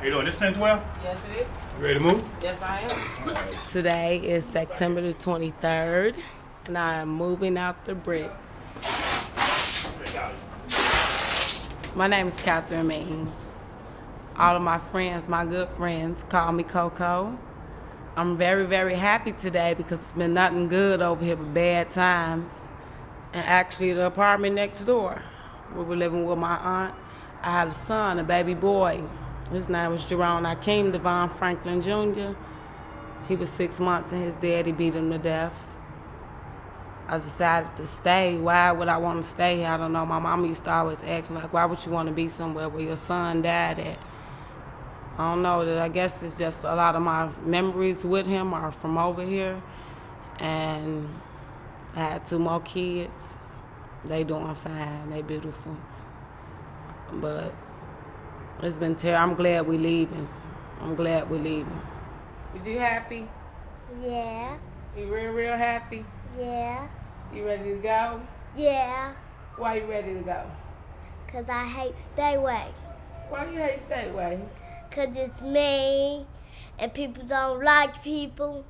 How you doing? This 1012? Yes, it is. You ready to move? Yes, I am. Today is September the 23rd, and I am moving out the brick. My name is Catherine Means. All of my friends, my good friends, call me Coco. I'm very, very happy today because it's been nothing good over here but bad times. And actually, the apartment next door, we were living with my aunt, I had a son, a baby boy. His name was Jerome Akeem Devon Franklin Jr. He was six months and his daddy beat him to death. I decided to stay. Why would I want to stay? Here? I don't know. My mom used to always ask me, like, why would you want to be somewhere where your son died at? I don't know. That I guess it's just a lot of my memories with him are from over here. And I had two more kids. They doing fine. They beautiful. But it's been terrible. I'm glad we're leaving. I'm glad we're leaving. Is you happy? Yeah, You real, real happy? yeah, You ready to go? yeah. Why you ready to go? Cause I hate Stateway. Why you hate Stateway? Cause it's me, and people don't like people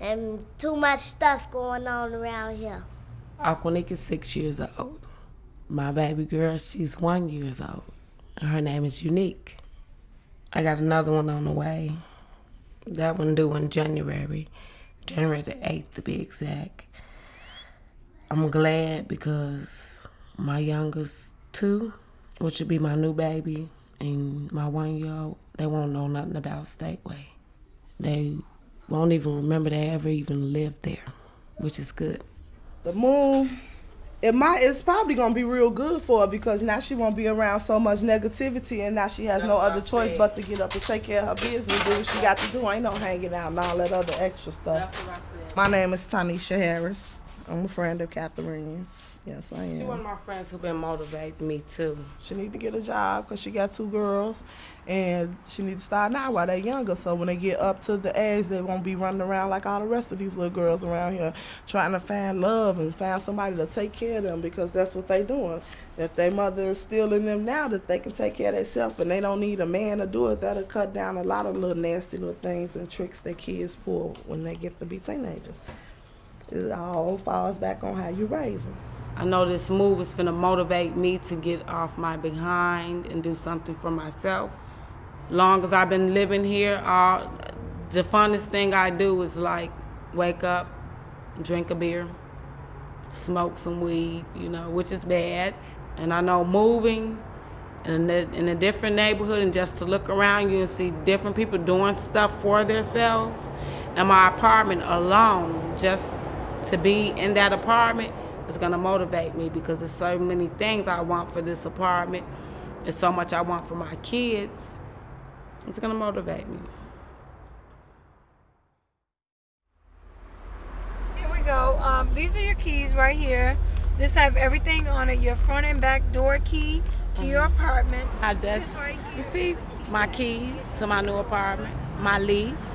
and too much stuff going on around here. Aquanique is six years old. My baby girl, she's one years old. Her name is Unique. I got another one on the way. That one due in January. January the 8th to be exact. I'm glad because my youngest two, which would be my new baby, and my one year old, they won't know nothing about Stateway. They won't even remember they ever even lived there, which is good. the moon it might it's probably gonna be real good for her because now she won't be around so much negativity and now she has That's no other choice but to get up and take care of her business do what she got to do. Ain't no hanging out and all that other extra stuff. What I said. my name is tanisha harris. I'm a friend of catherine's. Yes i She am. one of my friends who been motivating me too. she need to get a job because she got two girls and she need to start now while they're younger. So when they get up to the age they won't be running around like all the rest of these little girls around here trying to find love and find somebody to take care of them because that's what they doing. If their mother is still in them now that they can take care of themselves and they don't need a man to do it that'll cut down a lot of little nasty little things and tricks that kids pull when they get to be teenagers. It all falls back on how you raise them I know this move is gonna motivate me to get off my behind and do something for myself. Long as I've been living here, all the funnest thing I do is like wake up, drink a beer, smoke some weed, you know, which is bad. And I know moving in a, in a different neighborhood and just to look around you and see different people doing stuff for themselves. And my apartment alone, just to be in that apartment is gonna motivate me because there's so many things I want for this apartment. There's so much I want for my kids. It's gonna motivate me. Here we go. Um, these are your keys right here. This have everything on it. Your front and back door key to your apartment. I just, you see, my keys to my new apartment, my lease,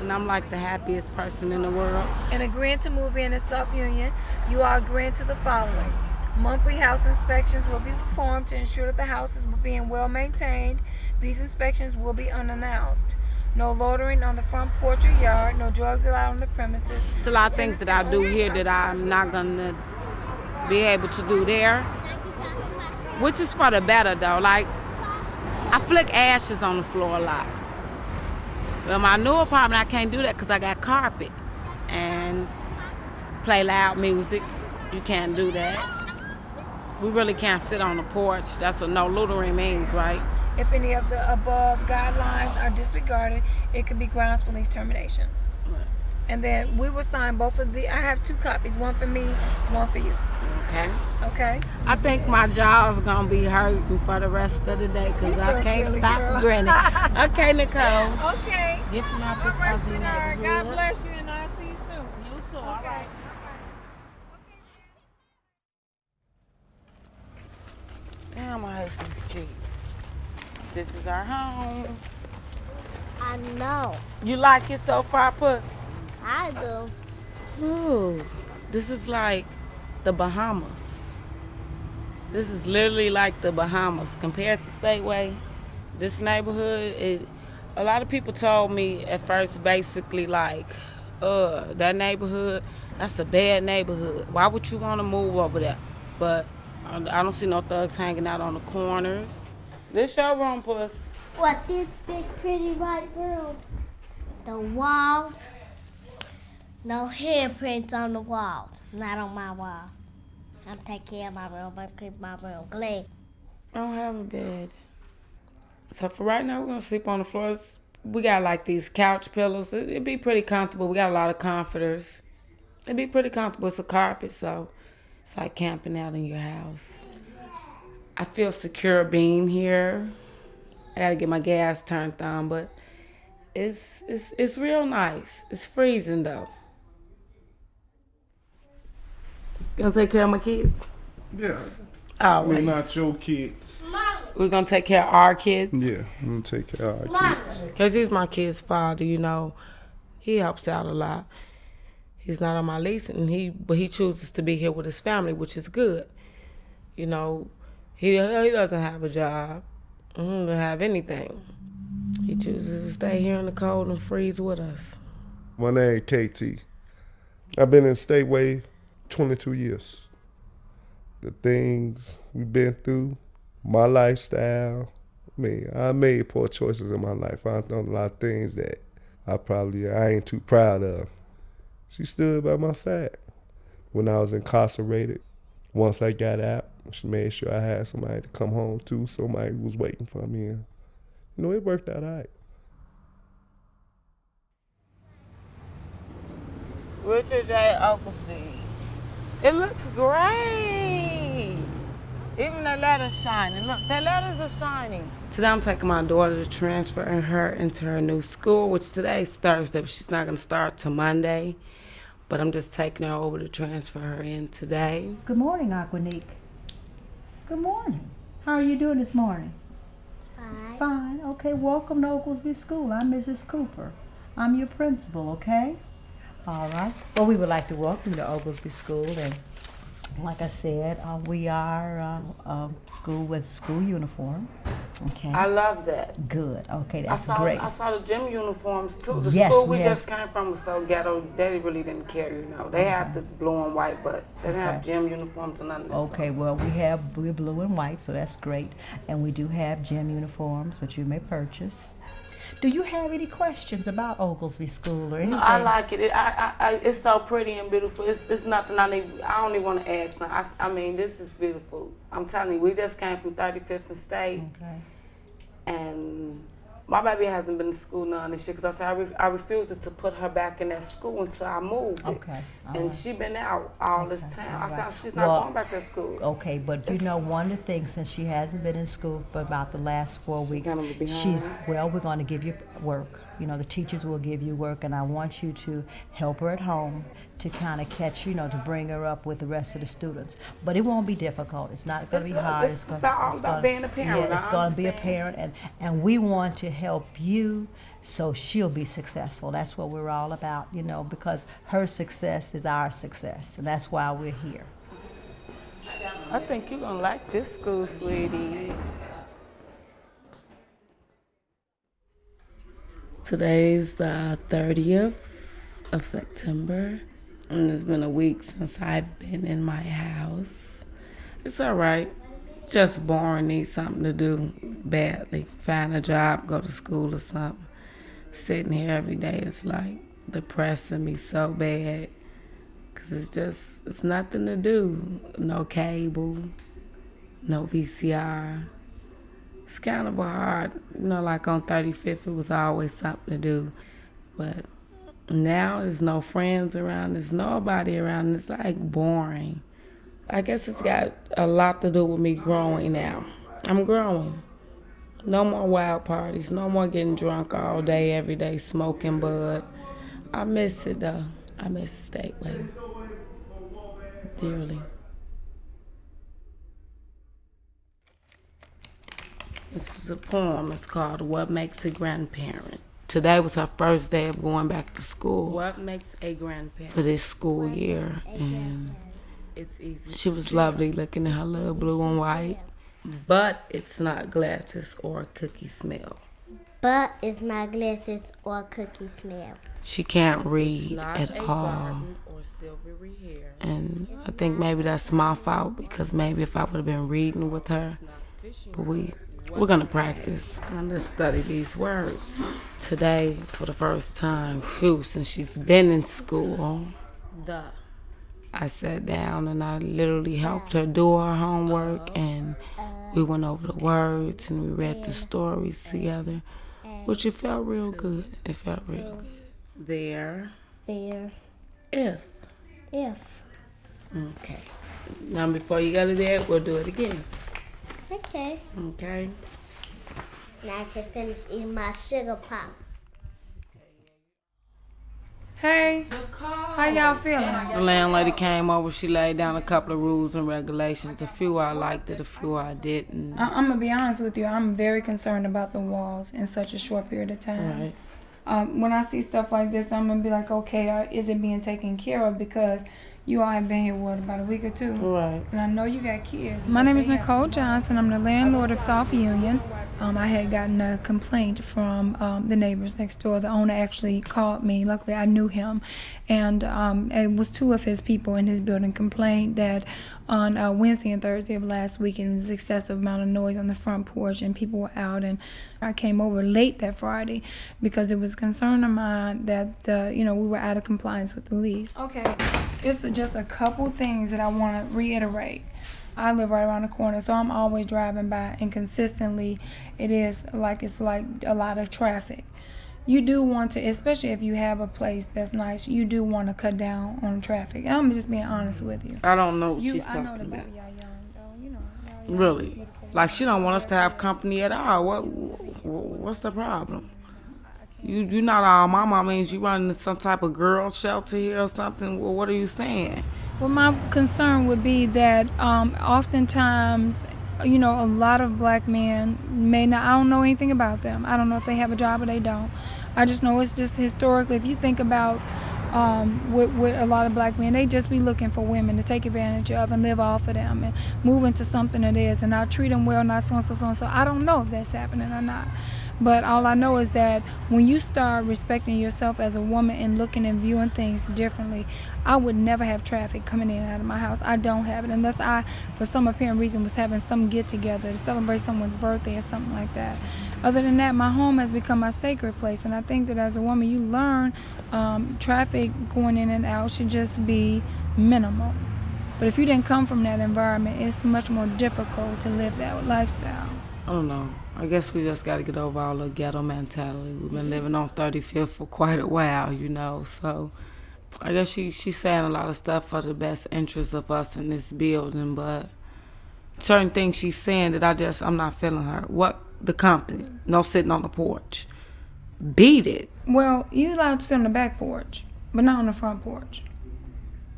and I'm like the happiest person in the world. And agreeing to move in in South Union, you are agreeing to the following. Monthly house inspections will be performed to ensure that the house is being well maintained. These inspections will be unannounced. No loitering on the front porch or yard. No drugs allowed on the premises. It's a lot of things that I do here that I'm not gonna be able to do there, which is for the better though. Like, I flick ashes on the floor a lot. Well, my new apartment, I can't do that because I got carpet and play loud music. You can't do that. We really can't sit on the porch. That's what no loitering means, right? If any of the above guidelines are disregarded, it could be grounds for lease termination. And then we will sign both of the. I have two copies, one for me, one for you. Okay. Okay. I think my jaw's gonna be hurting for the rest of the day because You I so can't silly, stop girl. grinning. okay, Nicole. Okay. Get from out All this right, ugly. God bless you, and I'll see you soon. You too. all Okay. right. Damn, I hate these kids. This is our home. I know. You like it so far, Puss? I do. Ooh, this is like the Bahamas. This is literally like the Bahamas compared to Stateway. This neighborhood, it A lot of people told me at first, basically, like, uh, that neighborhood, that's a bad neighborhood. Why would you want to move over there? But I I don't see no thugs hanging out on the corners. This your room, puss. What this big pretty white room? The walls. No handprints on the walls. Not on my wall. I'm taking care of my room. I'm keeping my room clean. I don't have a bed. So for right now, we're gonna sleep on the floors. We got like these couch pillows. It- It'd be pretty comfortable. We got a lot of comforters. It'd be pretty comfortable. It's a carpet, so it's like camping out in your house. I feel secure being here. I gotta get my gas turned on, but it's it's it's real nice. It's freezing though. Gonna take care of my kids. Yeah, Always. we're not your kids. We're gonna take care of our kids. Yeah, I'm gonna take care of our kids. Cause he's my kid's father, you know. He helps out a lot. He's not on my lease, and he but he chooses to be here with his family, which is good. You know, he he doesn't have a job. He doesn't have anything. He chooses to stay here in the cold and freeze with us. My name is KT. I've been in Stateway 22 years. The things we've been through, my lifestyle. I mean, I made poor choices in my life. I've done a lot of things that I probably I ain't too proud of. She stood by my side when I was incarcerated. Once I got out, she made sure I had somebody to come home to. Somebody who was waiting for me. And, you know, it worked out all right. Richard J. Oglesby. It looks great. Even the letter's shining. Look, the letters are shining. Today I'm taking my daughter to transfer her into her new school, which today's Thursday, but she's not going to start till Monday. But I'm just taking her over to transfer her in today. Good morning, Aquanique. Good morning. How are you doing this morning? Fine. Fine. Okay, welcome to Oglesby School. I'm Mrs. Cooper. I'm your principal, okay? All right. Well, we would like to welcome you to Oglesby School. And like I said, uh, we are uh, a school with school uniform. Okay. I love that. Good. Okay, I that's saw great. I saw the gym uniforms too. The Yes, school we we just came from was so ghetto. They really didn't care, you know. They had the blue and white, but they didn't have gym uniforms or nothing. Okay, well, we have, we're blue and white, so that's great. And we do have gym uniforms, which you may purchase. Do you have any questions about Oglesby School or anything? No, I like it. it I, I, I, it's so pretty and beautiful. It's, it's nothing I need. I don't even want to ask. I mean, this is beautiful. I'm telling you, we just came from 35th and State, Okay. and my baby hasn't been to school none this year because I said I, re- I refused to put her back in that school until I moved. Okay. all And right. she been out all this Okay, time. I said right. she's not Well, going back to school. Okay, but you know, one of the things, since she hasn't been in school for about the last four She weeks, be she's, well, we're going to give you work. You know, the teachers will give you work, and I want you to help her at home to kind of catch, you know, to bring her up with the rest of the students. But it won't be difficult. It's not going to be uh, hard. it's gonna- about- it's gonna- being a parent. Yeah, it's going to be a parent, and, and we want to help you so she'll be successful. That's what we're all about, you know, because her success is our success, and that's why we're here. I think you're gonna like this school, sweetie. Today's the 30th of September, and it's been a week since I've been in my house. It's all right. Just boring, need something to do badly. Find a job, go to school or something. Sitting here every day is like depressing me so bad. Cause it's just it's nothing to do. No cable, no VCR. It's kind of hard, you know. Like on 35th, it was always something to do, but now there's no friends around. There's nobody around. It's like boring. I guess it's got a lot to do with me growing now. I'm growing. No more wild parties. No more getting drunk all day, every day, smoking bud. I miss it though. I miss Stateway dearly. This is a poem. It's called What Makes a Grandparent. Today was her first day of going back to school. What makes a grandparent? For this school year. And it's easy. She was lovely looking at her little blue and white. But it's not glasses or cookie smell. but it's my glasses or cookie smell. She can't read at all. And I think maybe that's my fault because maybe if I would have been reading with her, but we we're gonna practice. I'm gonna study these words today for the first time. Phew, since she's been in school. The I sat down and I literally helped her do her homework and we went over the words and we read the stories together, which it felt real good. It felt real good. There, There, if. if. Okay. Now before you go to bed, we'll do it again. Okay. Okay. Now I can finish eating my sugar pop. Hey, how y'all feeling? The landlady came over. She laid down a couple of rules and regulations. A few I liked it, a few I didn't. I- I'm gonna be honest with you. I'm very concerned about the walls in such a short period of time. Right. Um, when I see stuff like this, I'm gonna be like, okay, uh, is it being taken care of? Because you all have been here what about a week or two, Right. and I know you got kids. My name is Nicole Johnson. I'm the landlord of South Union. Um, I had gotten a complaint from um, the neighbors next door. The owner actually called me. Luckily, I knew him, and um, it was two of his people in his building complained that on uh, Wednesday and Thursday of last week, it was excessive amount of noise on the front porch, and people were out. And I came over late that Friday because it was concern of mine that the you know we were out of compliance with the lease. Okay, it's just a couple things that I want to reiterate. I live right around the corner, so I'm always driving by, and consistently, it is like it's like a lot of traffic. You do want to, especially if you have a place that's nice, you do want to cut down on traffic. I'm just being honest with you. I don't know what You, she's I talking about. y'all young, though. You know, y'all young, Really? Like she don't want us to have company at all. What? What's the problem? You you not our mama means you running some type of girl shelter here or something. Well, what are you saying? Well, my concern would be that um, oftentimes, you know, a lot of black men may not, I don't know anything about them. I don't know if they have a job or they don't. I just know it's just historically, if you think about um, with, with a lot of black men, they just be looking for women to take advantage of and live off of them and move into something that is and not treat them well, not so and so, so and so. I don't know if that's happening or not. But all I know is that when you start respecting yourself as a woman and looking and viewing things differently, I would never have traffic coming in and out of my house. I don't have it unless I, for some apparent reason, was having some get together to celebrate someone's birthday or something like that. Other than that, my home has become my sacred place, and I think that as a woman, you learn um, traffic going in and out should just be minimal. But if you didn't come from that environment, it's much more difficult to live that lifestyle. I don't know. I guess we just got to get over our little ghetto mentality. We've been living on 35th for quite a while, you know. So I guess she she's saying a lot of stuff for the best interest of us in this building, but certain things she's saying that I just I'm not feeling her. What the company? No sitting on the porch. Beat it. Well, you're allowed to sit on the back porch, but not on the front porch.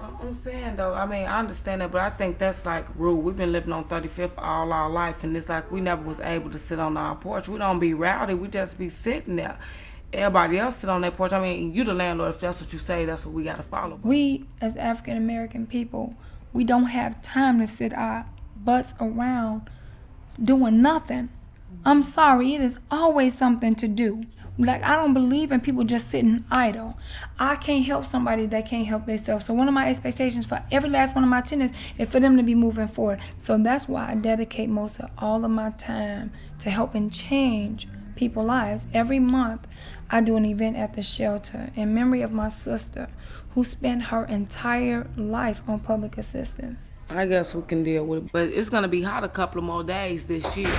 I'm saying though, I mean, I understand that, but I think that's like rude. We've been living on 35th all our life, and it's like we never was able to sit on our porch. We don't be rowdy. We just be sitting there. Everybody else sit on their porch. I mean, you the landlord. If that's what you say, that's what we got to follow. We, as African American people, we don't have time to sit our butts around doing nothing. I'm sorry, it is always something to do. Like I don't believe in people just sitting idle. I can't help somebody that can't help themselves. So one of my expectations for every last one of my tenants is for them to be moving forward. So that's why I dedicate most of all of my time to helping change people's lives. Every month I do an event at the shelter in memory of my sister who spent her entire life on public assistance. I guess we can deal with it, but it's gonna be hot a couple of more days this year.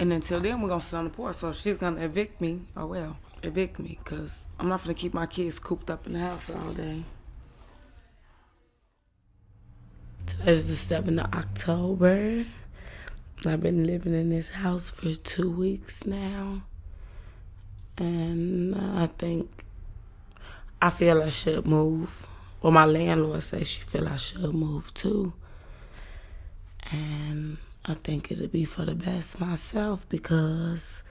And until then, we're gonna sit on the porch. So she's gonna evict me. Oh well, evict me, cause I'm not gonna keep my kids cooped up in the house all day. Today's the seventh of October. I've been living in this house for two weeks now, and uh, I think I feel I should move. Well, my landlord says she feel I should move too, and I think it'll be for the best myself because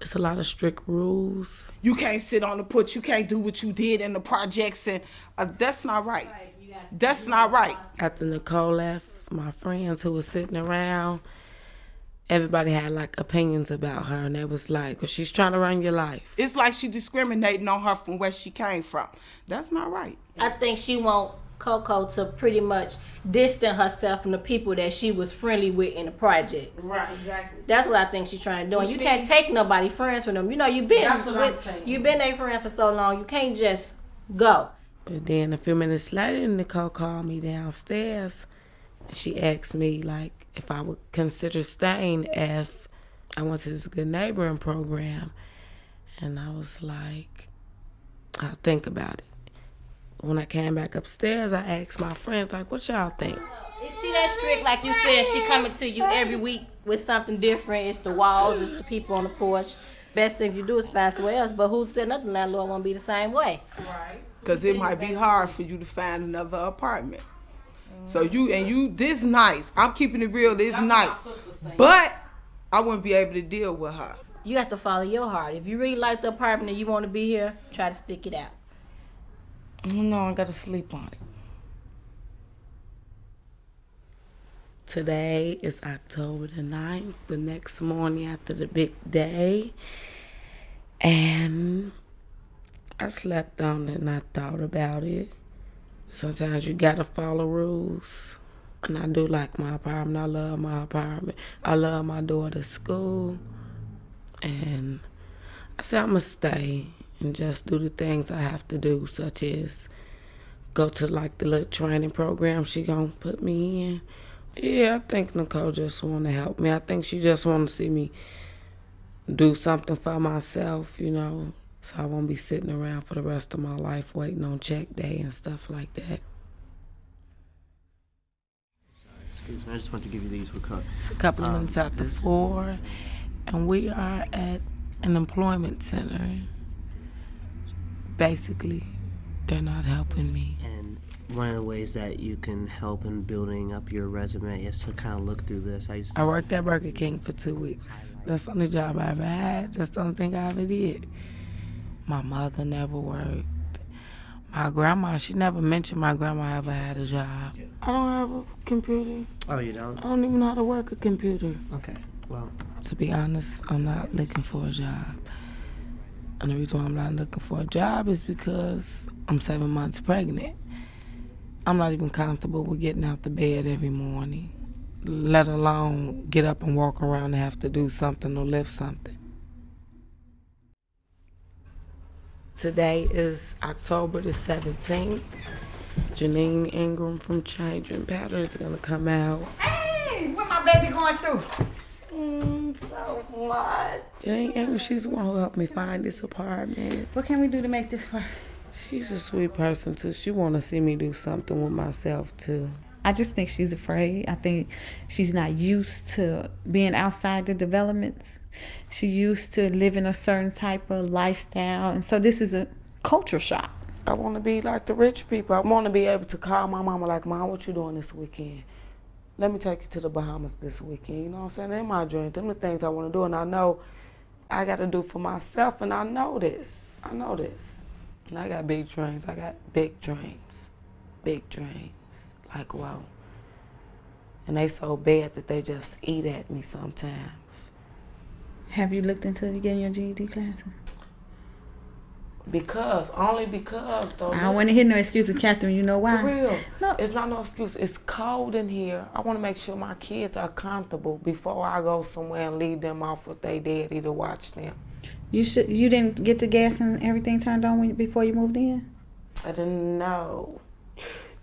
it's a lot of strict rules. You can't sit on the put. You can't do what you did in the projects, and uh, that's not right. That's not right. After Nicole left, my friends who were sitting around, everybody had like opinions about her, and they was like, "Well, she's trying to run your life." It's like she discriminating on her from where she came from. That's not right. I think she want Coco to pretty much distance herself from the people that she was friendly with in the projects. Right, exactly. That's what I think she's trying to do. And Which you can't take nobody friends with them. You know, you've been That's what I'm with, you've been their friend for so long. You can't just go. But then a few minutes later, Nicole called me downstairs. She asked me like if I would consider staying if I went to this good neighboring program, and I was like, I'll think about it. When I came back upstairs, I asked my friends like, "What y'all think?" Is she that strict? Like you said, she coming to you every week with something different. It's the walls, it's the people on the porch. Best thing you do is find somewhere else. But who said nothing? Landlord won't be the same way. Right. Because it might be hard for you to find another apartment. So you and you this nice. I'm keeping it real, this nice. But I wouldn't be able to deal with her. You have to follow your heart. If you really like the apartment and you want to be here, try to stick it out. Mm-hmm. No, I gotta sleep on it. Today is October the 9th, the next morning after the big day. And I slept on it and I thought about it. Sometimes you gotta follow rules. And I do like my apartment. I love my apartment. I love my daughter's school. And I said I'm gonna stay and just do the things I have to do, such as go to like the little training program she gonna put me in. Yeah, I think Nicole just want to help me. I think she just want to see me do something for myself, you know, so I won't be sitting around for the rest of my life waiting on check day and stuff like that. Excuse me, I just want to give you these because It's a couple of Um, minutes after four, and we are at an employment center. Basically, they're not helping me. and one of the ways that you can help in building up your resume is to kind of look through this. I used to I worked at Burger King for two weeks. That's the only job I ever had. That's the only thing I ever did. My mother never worked. My grandma, she never mentioned my grandma ever had a job. I don't have a computer. Oh, you don't? I don't even know how to work a computer. Okay. Well, To be honest, I'm not looking for a job. And the reason why I'm not looking for a job is because I'm seven months pregnant. I'm not even comfortable with getting out the bed every morning, let alone get up and walk around and have to do something or lift something. Today is October the 17th. Janine Ingram from Changing Patterns is to come out. Hey, what my baby going through? Mm, so much. Janine Ingram, she's the one who helped me find this apartment. What can we do to make this work? She's a sweet person too. She want to see me do something with myself too. I just think she's afraid. I think she's not used to being outside the developments. She's used to living a certain type of lifestyle. And so this is a culture shock. I want to be like the rich people. I want to be able to call my mama like, Mom, what you doing this weekend? Let me take you to the Bahamas this weekend. You know what I'm saying? They're my dreams. Them the things I want to do. And I know I got to do for myself. And I know this. I know this. And I got big dreams. I got big dreams. Big dreams. Like, wow. And they so bad that they just eat at me sometimes. Have you looked into getting your GED classes? Because, only because, though. I don't want to hear no excuses, Catherine. You know why? For real. No. It's not no excuse. It's cold in here. I want to make sure my kids are comfortable before I go somewhere and leave them off with their daddy to watch them. You should. You didn't get the gas and everything turned on when, before you moved in. I didn't know.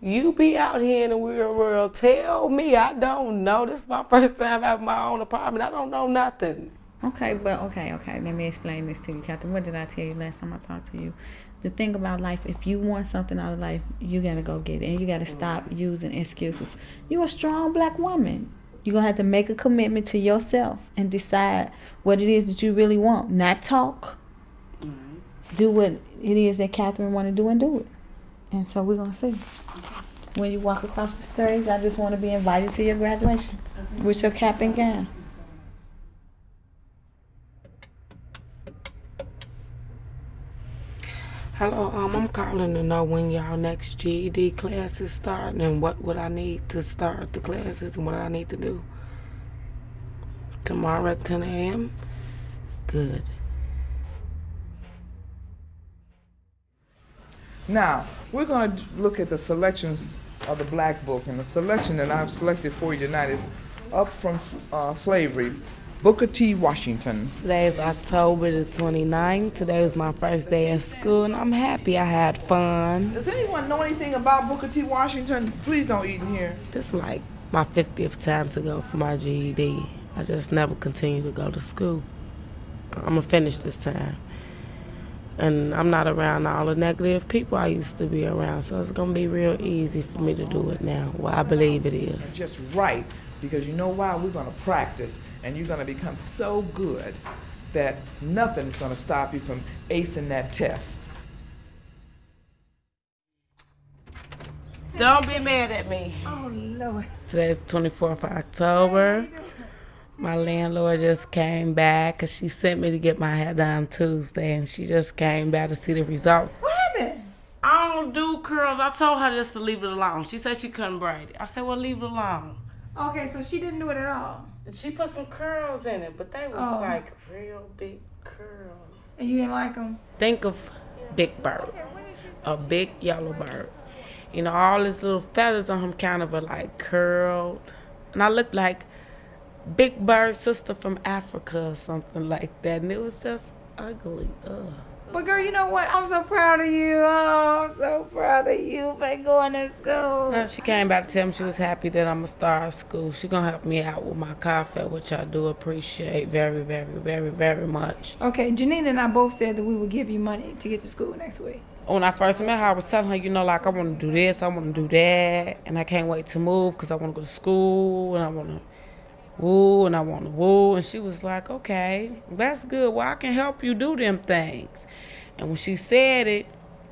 You be out here in the real world. Tell me. I don't know. This is my first time having my own apartment. I don't know nothing. Okay, but okay, okay. Let me explain this to you, Catherine. What did I tell you last time I talked to you? The thing about life, if you want something out of life, you gotta go get it, and you gotta mm. stop using excuses. You're a strong black woman. You're gonna have to make a commitment to yourself and decide what it is that you really want. Not talk. Do what it is that Catherine want to do and do it. And so we're gonna see. When you walk across the stage, I just want to be invited to your graduation with your cap and gown. Hello, um, I'm calling to know when y'all next GED classes starting and what would I need to start the classes and what I need to do tomorrow at 10 a.m. Good. Now, we're going to look at the selections of the Black Book, and the selection that I've selected for you tonight is Up from uh, Slavery, Booker T. Washington. Today is October the 29th. Today was my first day at school, and I'm happy I had fun. Does anyone know anything about Booker T. Washington? Please don't eat in here. This is like my 50th time to go for my GED. I just never continue to go to school. I'm gonna finish this time. And I'm not around all the negative people I used to be around, so it's gonna be real easy for me to do it now. Well, I believe it is. it is. Just right, because you know why? We're going to practice, and you're going to become so good that nothing is going to stop you from acing that test. Don't be mad at me. Oh, Lord. Today's 24th of October. My landlord just came back because she sent me to get my hair done Tuesday, and she just came back to see the results. What happened? I don't do curls. I told her just to leave it alone. She said she couldn't braid it. I said, well, leave it alone. Okay, so she didn't do it at all. She put some curls in it, but they was Oh. like real big curls. And you didn't like them? Think of Big Bird, a big yellow bird. You know, all his little feathers on him kind of are like curled. And I looked like Big Bird's sister from Africa or something like that. And it was just ugly. Ugh. But girl, you know what? I'm so proud of you. Oh, I'm so proud of you for going to school. Uh, she came back to tell me she was happy that I'm gonna start school. She gonna help me out with my car fare, which I do appreciate very, very, very, very much. Okay, Janine and I both said that we would give you money to get to school next week. When I first met her, I was telling her, you know, like I want to do this, I want to do that, and I can't wait to move because I want to go to school and I want to woo and I want to woo. And she was like, okay, that's good. Well, I can help you do them things. And when she said it,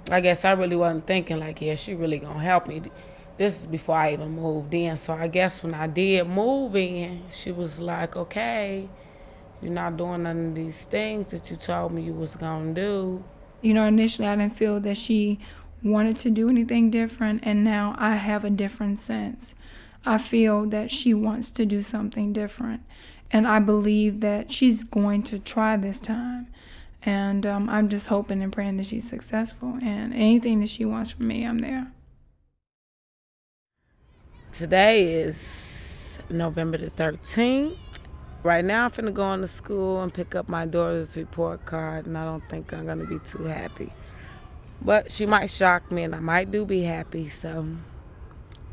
I guess I really wasn't thinking like, yeah, she really gonna help me. This is before I even moved in. So I guess when I did move in, she was like, okay, you're not doing none of these things that you told me you was gonna do. You know, initially I didn't feel that she wanted to do anything different, and now I have a different sense. I feel that she wants to do something different, and I believe that she's going to try this time. And um, I'm just hoping and praying that she's successful, and anything that she wants from me, I'm there. Today is November the 13th. Right now, I'm finna go into school and pick up my daughter's report card, and I don't think I'm gonna be too happy. But she might shock me, and I might do be happy, so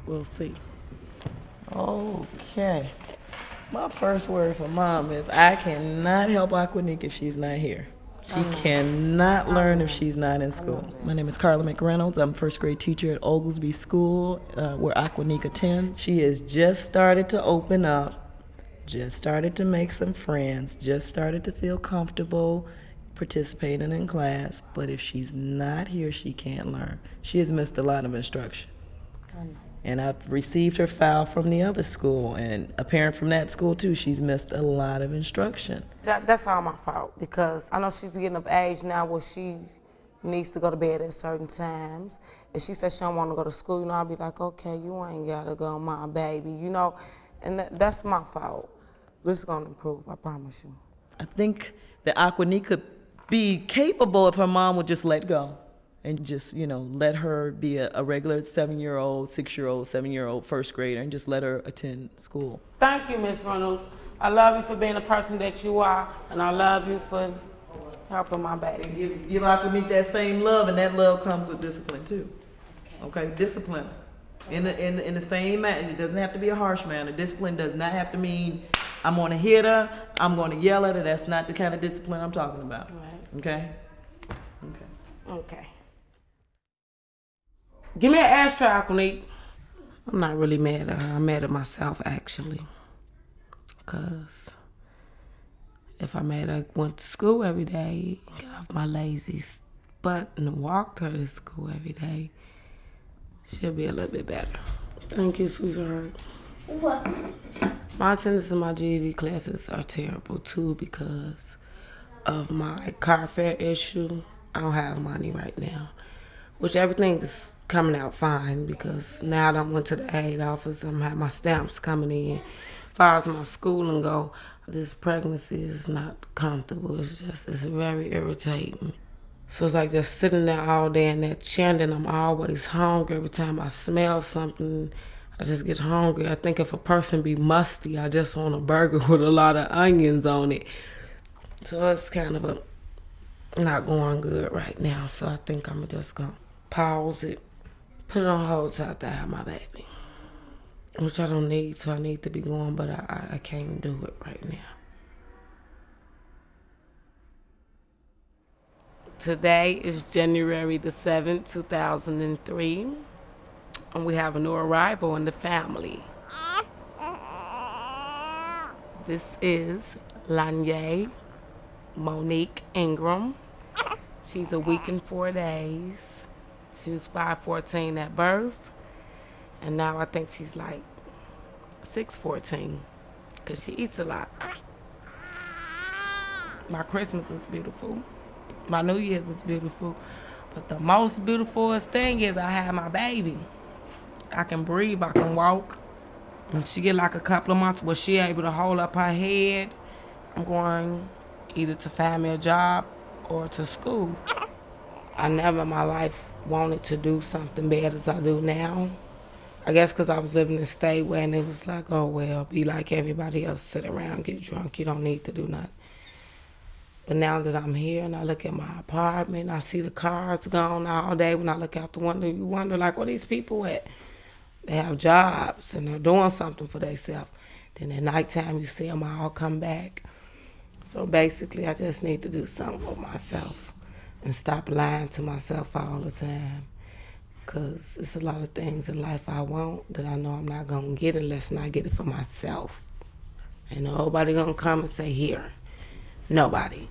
we'll see. Okay. My first word for mom is I cannot help Aquanique if she's not here. She cannot learn if she's not in school. My name is Carla McReynolds. I'm first grade teacher at Oglesby School, uh, where Aquanique attends. She has just started to open up, just started to make some friends, just started to feel comfortable participating in class. But if she's not here, she can't learn. She has missed a lot of instruction. And I've received her file from the other school, and a parent from that school too. She's missed a lot of instruction. That, that's all my fault because I know she's getting of age now where she needs to go to bed at certain times. If she says she don't want to go to school, you know, I'll be like, okay, you ain't gotta go, my baby, you know, and that, that's my fault. It's gonna improve, I promise you. I think that Aquanique could be capable if her mom would just let go and just, you know, let her be a, a regular seven year old, six year old, seven year old first grader and just let her attend school. Thank you, Miss Reynolds. I love you for being the person that you are, and I love you for helping my baby. Give, give Aquanique that same love, and that love comes with discipline too. Okay, discipline. In the, in, in the same manner, it doesn't have to be a harsh manner. Discipline does not have to mean I'm gonna hit her, I'm gonna yell at her. That's not the kind of discipline I'm talking about. Right. Okay? Okay. Give me an ashtray, Aquanique. I'm not really mad at her. I'm mad at myself, actually. Because if I made her went to school every day, get off my lazy butt and walked her to school every day, she'll be a little bit better. Thank you, sweetheart. What? My attendance in my GED classes are terrible too because of my car fare issue. I don't have money right now, which everything is coming out fine because now that I went to the aid office, I'm having my stamps coming in. As far as my schooling go, This pregnancy is not comfortable. It's just, it's very irritating. So it's like just sitting there all day in that chair, and I'm always hungry. Every time I smell something, I just get hungry. I think if a person be musty, I just want a burger with a lot of onions on it. So it's kind of a not going good right now. So I think I'm just gonna pause it, put it on hold till after I have my baby. Which I don't need so I need to be going, but I, I, I can't do it right now. Today is January the 7th, 2003, and we have a new arrival in the family. This is Lanye Monique Ingram. She's a week and four days. She was 514 at birth, and now I think she's like 614 because she eats a lot. My Christmas was beautiful. My New Year's was beautiful. But the most beautifulest thing is I had my baby. I can breathe, I can walk. And she get like a couple of months where she able to hold up her head. I'm going either to find me a job or to school. I never in my life wanted to do something bad as I do now. I guess because I was living in a state where and it was like, oh, well, be like everybody else, sit around, get drunk. You don't need to do nothing. But now that I'm here and I look at my apartment, I see the cars gone all day. When I look out the window, you wonder, like, where these people at? They have jobs and they're doing something for themselves. Then at nighttime, you see them all come back. So basically, I just need to do something for myself and stop lying to myself all the time. Because it's a lot of things in life I want that I know I'm not to get unless I get it for myself. Ain't nobody to come and say, here. Nobody.